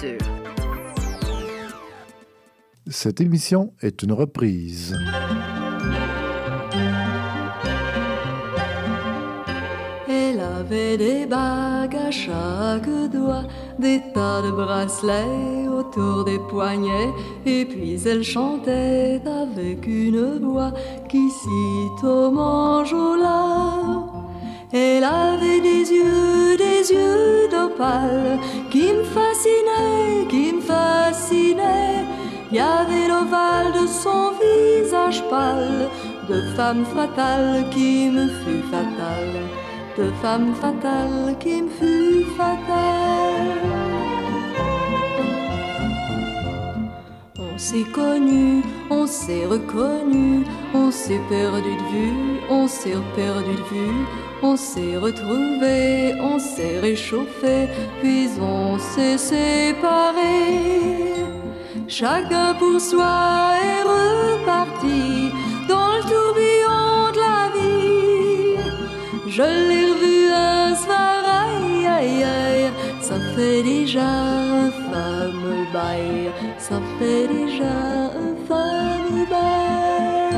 culture. Cette émission est une reprise. Elle avait des bagues à chaque doigt, des tas de bracelets autour des poignets, et puis elle chantait avec une voix qui sitôt larmes. Elle avait des yeux, des yeux d'opale qui me fascinaient, qui me fascinaient. Il y avait l'ovale de son visage pâle, de femme fatale qui me fut fatale de femme fatale qui me fut fatale. On s'est connu, on s'est reconnu, on s'est perdu de vue, on s'est perdu de vue, on s'est retrouvé, on s'est réchauffé, puis on s'est séparé. Chacun pour soi est reparti dans le tourbillon de la vie. Je l'ai ça fait déjà un fameux bail, ça fait déjà un fameux bail.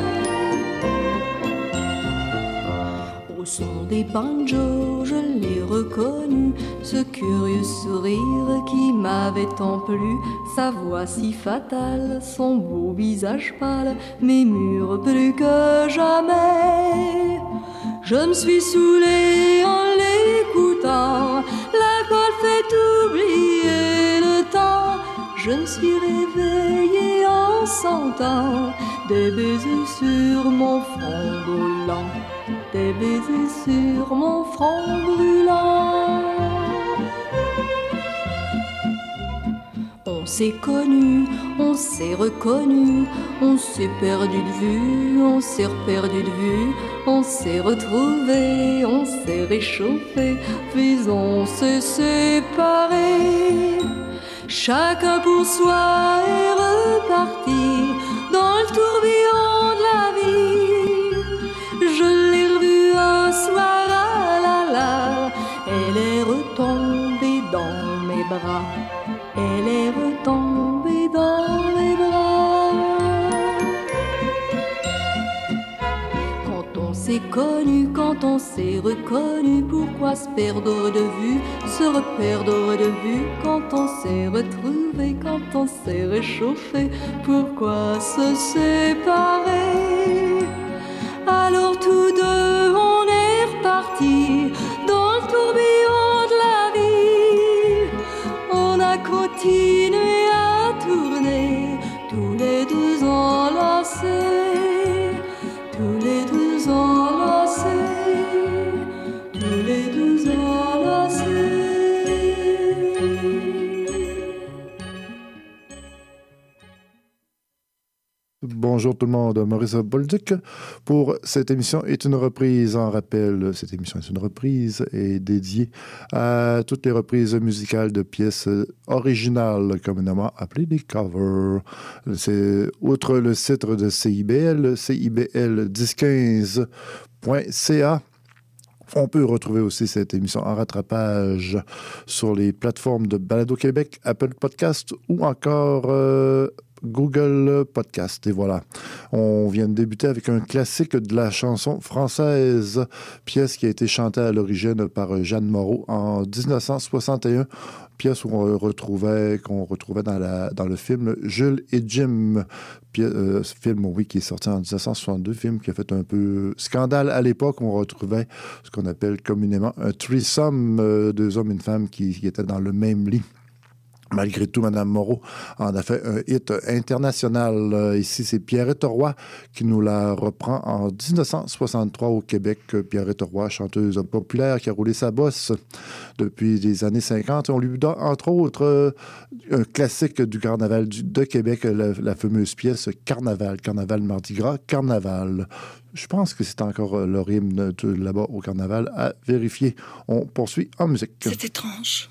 Au son des banjos, je l'ai reconnu, ce curieux sourire qui m'avait tant plu, sa voix si fatale, son beau visage pâle, mes murs plus que jamais. Je me suis saoulé en l'écoutant Je me suis réveillée en sentant des baisers sur mon front brûlant, des baisers sur mon front brûlant. On s'est connu, on s'est reconnu, on s'est perdu de vue, on s'est perdu de vue, on s'est retrouvé, on s'est réchauffé, puis on s'est séparé. Chacun pour soi est reparti dans le tourbillon de la vie. Je l'ai revue un soir, à la la, elle est retombée dans mes bras, elle est retombée dans quand on s'est reconnu, pourquoi se perdre de vue, se reperdre de vue, quand on s'est retrouvé, quand on s'est réchauffé, pourquoi se séparer? Bonjour tout le monde, Maurice Bolduc. Pour cette émission est une reprise. En rappel, cette émission est une reprise et dédiée à toutes les reprises musicales de pièces originales, communément appelées des covers. C'est outre le site de CIBL, cibl1015.ca. On peut retrouver aussi cette émission en rattrapage sur les plateformes de Balado Québec, Apple Podcast ou encore euh, Google Podcast. Et voilà, on vient de débuter avec un classique de la chanson française, pièce qui a été chantée à l'origine par Jeanne Moreau en 1961 pièce où on retrouvait, qu'on retrouvait dans, la, dans le film Jules et Jim, euh, film oui, qui est sorti en 1962, film qui a fait un peu scandale à l'époque. On retrouvait ce qu'on appelle communément un threesome, euh, deux hommes et une femme qui, qui étaient dans le même lit. Malgré tout, Mme Moreau en a fait un hit international. Euh, ici, c'est Pierrette Roy qui nous la reprend en 1963 au Québec. Pierrette Roy, chanteuse populaire qui a roulé sa bosse depuis les années 50. On lui donne, entre autres, euh, un classique du carnaval de Québec, la, fameuse pièce Carnaval, Carnaval Mardi Gras, Carnaval. Je pense que c'est encore euh, leur hymne là-bas au carnaval à vérifier. On poursuit en musique. C'est étrange.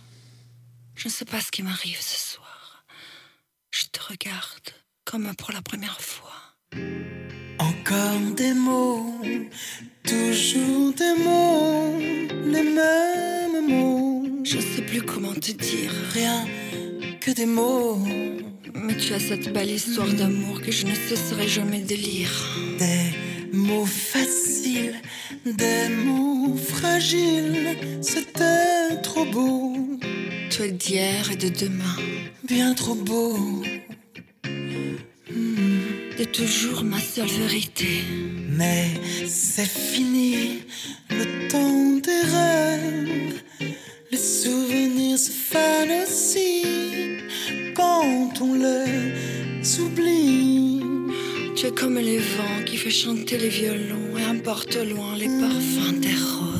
Je ne sais pas ce qui m'arrive ce soir. Je te regarde comme pour la première fois. Encore des mots, toujours des mots, les mêmes mots Je sais plus comment te dire. Rien que des mots. Mais tu as cette belle histoire d'amour que je ne cesserai jamais de lire. Des mots faciles, des mots fragiles. C'était trop beau. Es d'hier et de demain. Bien trop beau. T'es toujours ma seule vérité. Mais c'est fini, le temps chanter les violons et emporte loin les parfums des roses.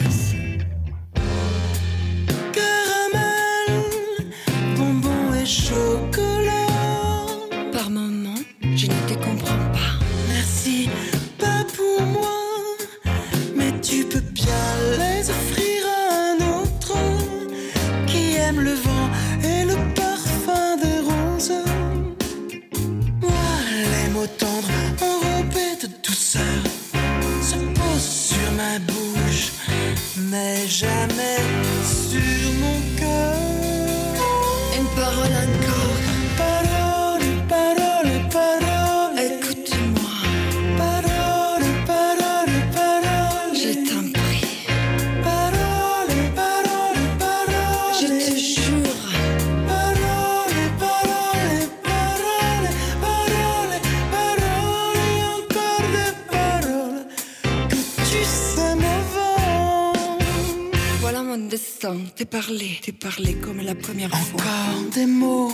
T'es parlé, t'es parlé comme la première fois. Encore des mots,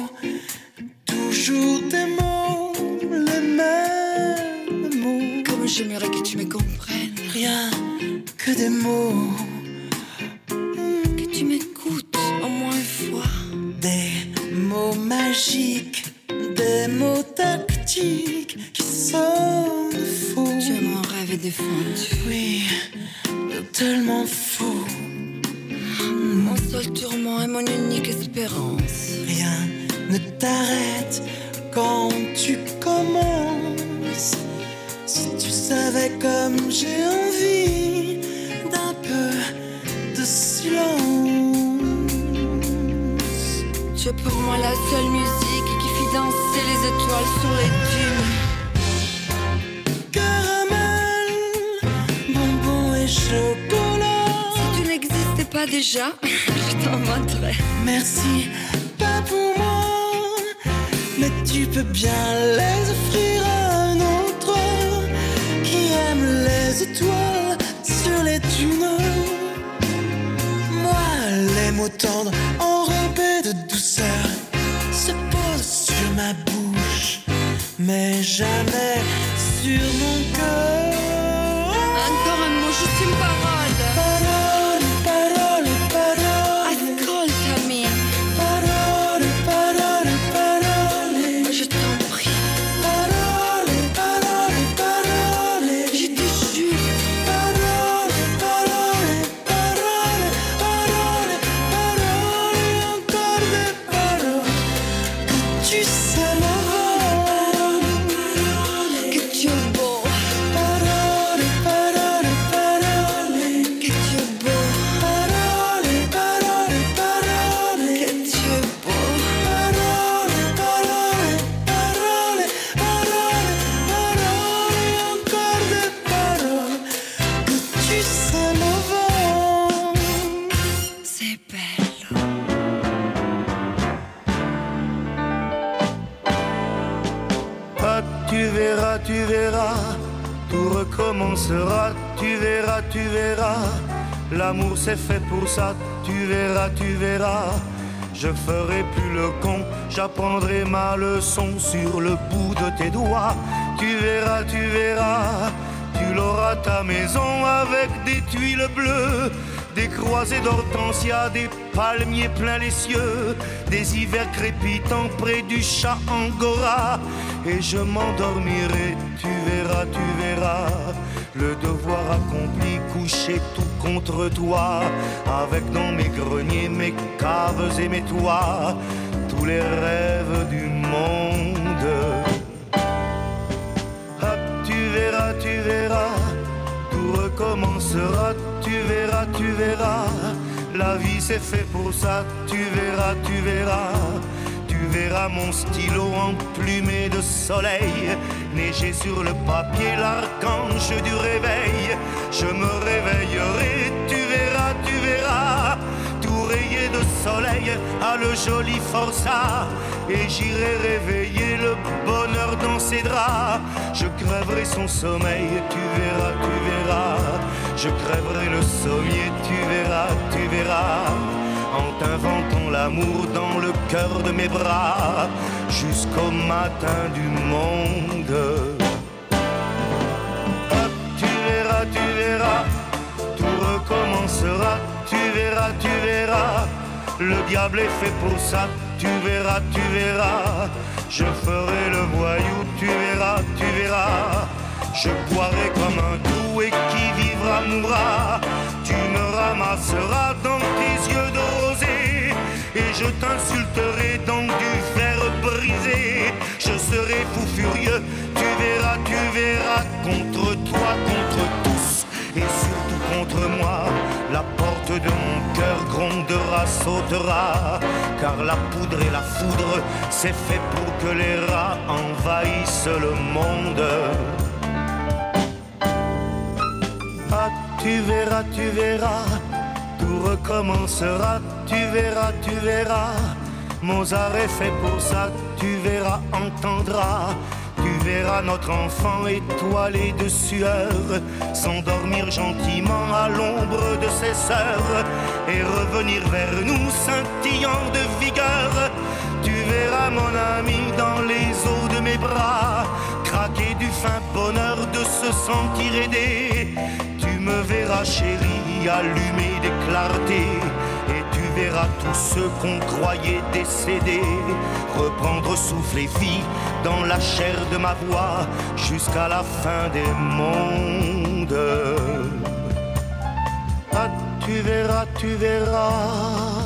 ne t'arrête quand tu commences. Si tu savais comme j'ai envie d'un peu de silence. Tu es pour moi la seule musique qui fit danser les étoiles sur les dunes. Caramel, bonbons et chocolat. Si tu n'existais pas déjà, je t'en montrerai. Merci, pas pour moi, peux bien les offrir à un autre qui aime les étoiles sur les dunes. Moi, les mots tendres enrobés de douceur se posent sur ma bouche, mais jamais sur mon L'amour c'est fait pour ça, tu verras, tu verras. Je ferai plus le con, j'apprendrai ma leçon sur le bout de tes doigts. Tu verras, tu verras, tu l'auras ta maison avec des tuiles bleues, des croisées d'hortensia, des palmiers plein les cieux, des hivers crépitants près du chat angora. Et je m'endormirai, tu verras, tu verras, le devoir accompli, couché tout contre toi, avec dans mes greniers, mes caves et mes toits, tous les rêves du monde. Tu verras, tu verras, tout recommencera, tu verras, tu verras. La vie c'est fait pour ça, tu verras, tu verras. Tu verras mon stylo emplumé de soleil, neiger sur le papier l'archange du réveil. Je me réveillerai, tu verras, tu verras rayé de soleil à le joli forçat et j'irai réveiller le bonheur dans ses draps. Je crèverai son sommeil, tu verras, tu verras. Je crèverai le sommier, tu verras, tu verras. En t'inventant l'amour dans le cœur de mes bras, jusqu'au matin du monde. tu verras, tu verras, tout recommencera tu verras, tu verras. Le diable est fait pour ça, tu verras, tu verras. Je ferai le voyou, tu verras, tu verras. Je boirai comme un et qui vivra mourra. Tu me ramasseras dans tes yeux de et je t'insulterai dans du fer brisé. Je serai fou furieux, tu verras, tu verras contre toi, contre tous et surtout contre moi. La porte de mon cœur grondera, sautera, car la poudre et la foudre, c'est fait pour que les rats envahissent le monde. Tu verras, tu verras, tout recommencera, tu verras, tu verras. Mozart est fait pour ça, tu verras, entendras tu verras notre enfant étoilé de sueur s'endormir gentiment à l'ombre de ses sœurs et revenir vers nous scintillant de vigueur. Tu verras mon ami dans les eaux de mes bras craquer du fin bonheur de se sentir aidé. Tu me verras chérie allumer des clartés verras tous ceux qu'on croyait décédés reprendre souffle et vie dans la chair de ma voix jusqu'à la fin des mondes. Ah, tu verras, tu verras.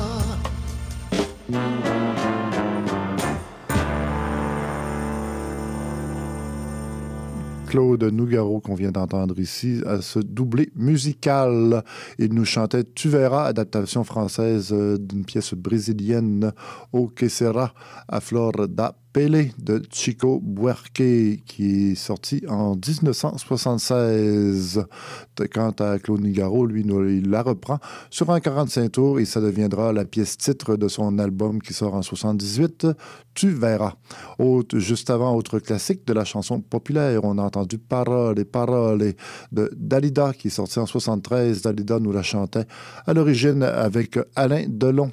Claude Nougaro qu'on vient d'entendre ici à ce doublé musical. Il nous chantait Tu verras, adaptation française euh, d'une pièce brésilienne au que sera à Florida De Chico Buarque, qui est sorti en 1976. Quant à Claude Nigaro, lui, il la reprend sur un 45 tours et ça deviendra la pièce titre de son album qui sort en 78, Tu verras. juste avant, autre classique de la chanson populaire, on a entendu Paroles et Paroles de Dalida qui est sorti en 73. Dalida nous la chantait à l'origine avec Alain Delon.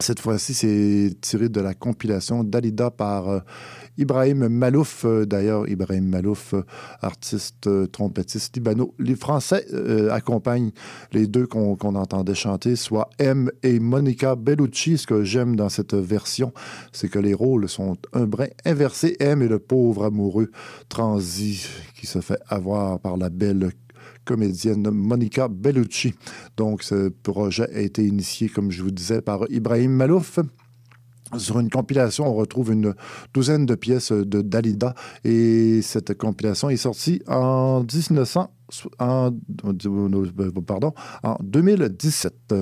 Cette fois-ci, c'est tiré de la compilation Dalida par euh, Ibrahim Malouf. Euh, d'ailleurs, Ibrahim Malouf, euh, artiste trompettiste libano. Les Français accompagnent les deux qu'on entendait chanter, soit M et Monica Bellucci. Ce que j'aime dans cette version, c'est que les rôles sont un brin inversé. M est le pauvre amoureux transi qui se fait avoir par la belle comédienne Monica Bellucci. Donc, ce projet a été initié, comme je vous disais, par Ibrahim Malouf. Sur une compilation, on retrouve une douzaine de pièces de Dalida et cette compilation est sortie en 1900, en, pardon, en 2017.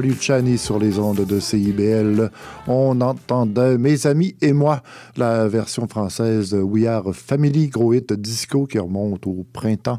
Luciani sur les ondes de CIBL. On entendait Mes amis et moi, la version française We Are Family, gros hit disco qui remonte au printemps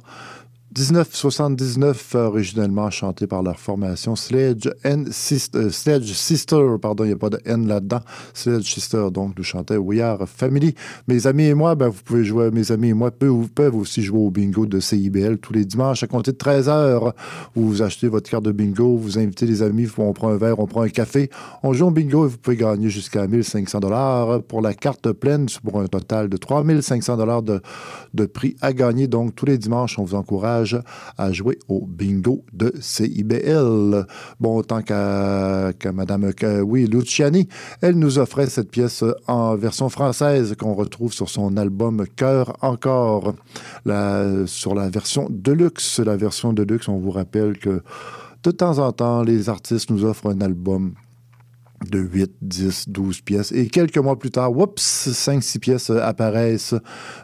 1979, originellement chanté par leur formation Sledge, Sister, euh, Sledge Sister, pardon, il n'y a pas de N là-dedans. Sledge Sister, donc, nous chantait We Are Family. Mes amis et moi, ben, vous pouvez jouer, mes amis et moi peuvent, peuvent aussi jouer au bingo de CIBL tous les dimanches à compter de 13 heures. Où vous achetez votre carte de bingo, vous invitez les amis, on prend un verre, on prend un café. On joue au bingo et vous pouvez gagner jusqu'à 1500 dollars pour la carte pleine, pour un total de 3500 dollars de, de prix à gagner. Donc, tous les dimanches, on vous encourage à jouer au bingo de CIBL. Bon, tant qu'à qu'à Madame que, oui, Luciani, elle nous offrait cette pièce en version française qu'on retrouve sur son album Cœur encore, sur la version Deluxe. La version Deluxe, on vous rappelle que de temps en temps, les artistes nous offrent un album de 8, 10, 12 pièces. Et quelques mois plus tard, oups, 5, 6 pièces euh, apparaissent,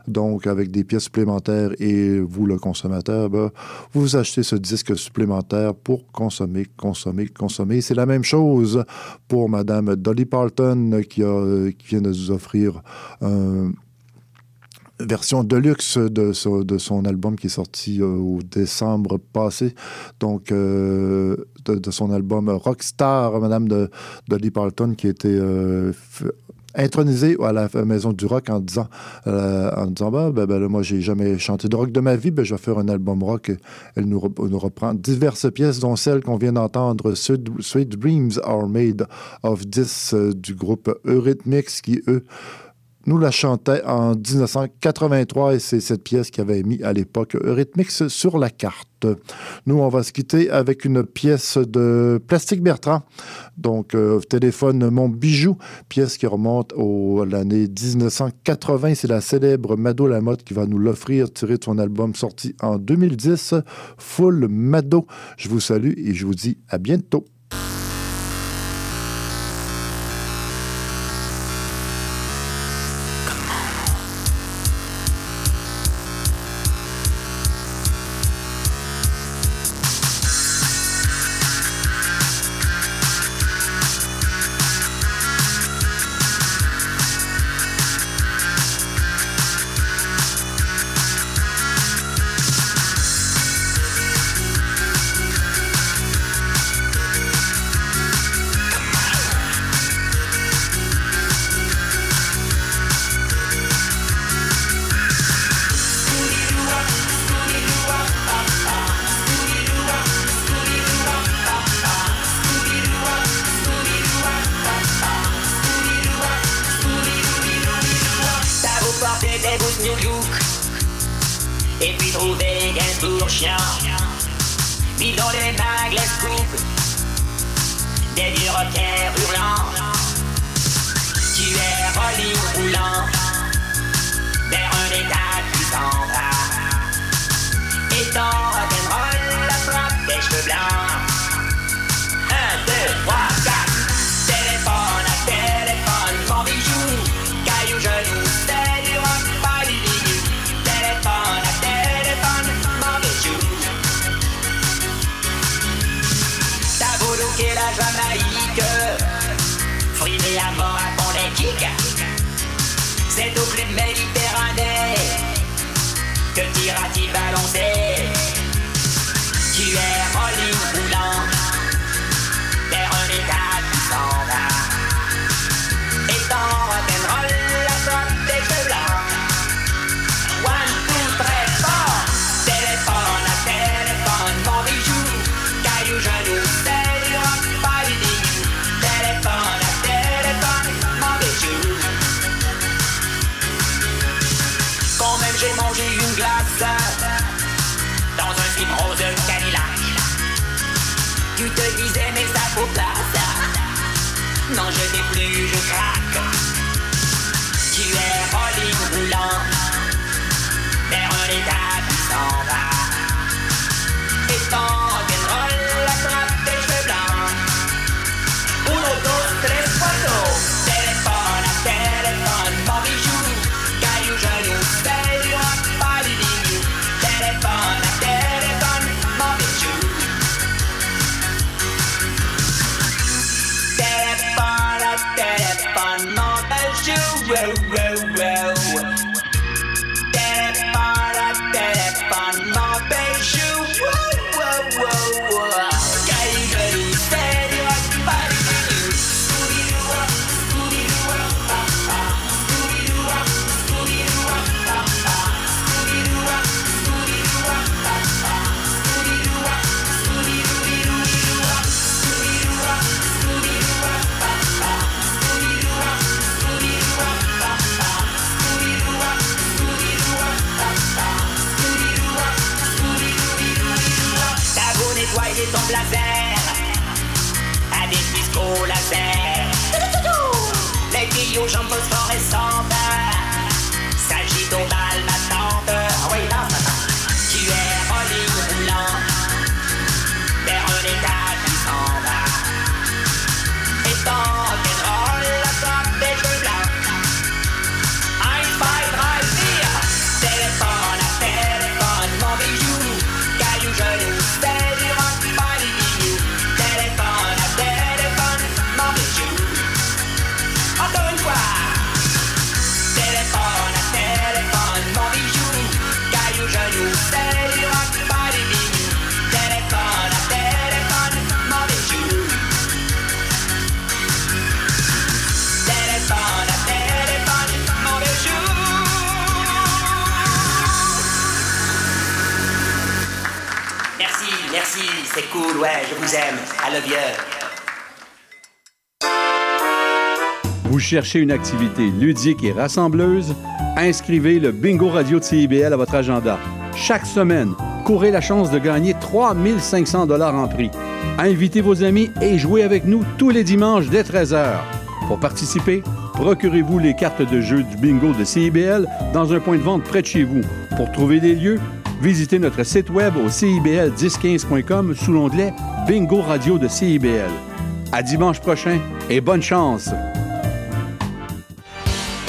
donc avec des pièces supplémentaires. Et vous, le consommateur, ben, vous achetez ce disque supplémentaire pour consommer, consommer, consommer. C'est la même chose pour Madame Dolly Parton qui, a, qui vient de nous offrir un version deluxe de, de son album qui est sorti euh, au décembre passé. Donc, euh, de, son album Rockstar, Madame de Dolly Parton, qui été euh, intronisée à la Maison du Rock en disant, euh, en disant bah, ben, ben, moi, j'ai jamais chanté de rock de ma vie, ben, je vais faire un album rock. Elle nous, nous reprend diverses pièces, dont celle qu'on vient d'entendre, Sweet, Dreams Are Made of This, du groupe Eurythmics, qui, eux, nous la chantait en 1983 et c'est cette pièce qui avait mis à l'époque Eurythmics sur la carte. Nous, on va se quitter avec une pièce de Plastique Bertrand, donc euh, Téléphone Mon Bijou, pièce qui remonte à l'année 1980. C'est la célèbre Mado Lamotte qui va nous l'offrir, tiré de son album sorti en 2010, Full Mado. Je vous salue et je vous dis à bientôt. Plus, je craque. Tu es rolling roulant vers un état qui s'en va. Je vous aime. I love you. Vous cherchez une activité ludique et rassembleuse? Inscrivez le Bingo Radio de CIBL à votre agenda. Chaque semaine, courez la chance de gagner 3500 dollars en prix. Invitez vos amis et jouez avec nous tous les dimanches dès 13h. Pour participer, procurez-vous les cartes de jeu du bingo de CIBL dans un point de vente près de chez vous. Pour trouver des lieux, visitez notre site web au cibl1015.com sous l'onglet Bingo Radio de CIBL. À dimanche prochain et bonne chance!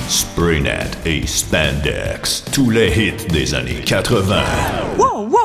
Spraynet et Spandex, tous les hits des années 80. Wow,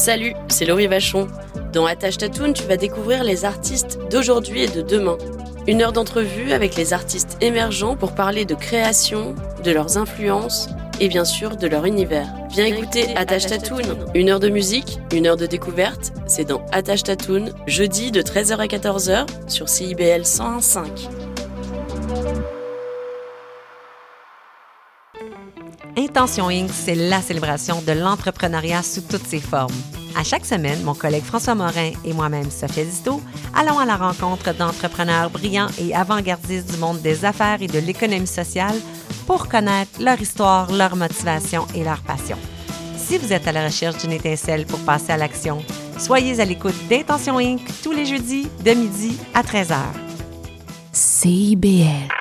Salut, c'est Laurie Vachon. Dans Attache Tatoon, tu vas découvrir les artistes d'aujourd'hui et de demain. Une heure d'entrevue avec les artistes émergents pour parler de création, de leurs influences et bien sûr de leur univers. Viens écouter Attache Tatoon. Une heure de musique, une heure de découverte, c'est dans Attache Tatoon, jeudi de 13h à 14h sur CIBL 101.5. Intention Inc., c'est la célébration de l'entrepreneuriat sous toutes ses formes. À chaque semaine, mon collègue François Morin et moi-même, Sophia Disto, allons à la rencontre d'entrepreneurs brillants et avant-gardistes du monde des affaires et de l'économie sociale pour connaître leur histoire, leur motivation et leur passion. Si vous êtes à la recherche d'une étincelle pour passer à l'action, soyez à l'écoute d'Intention Inc. tous les jeudis de midi à 13h. CIBL.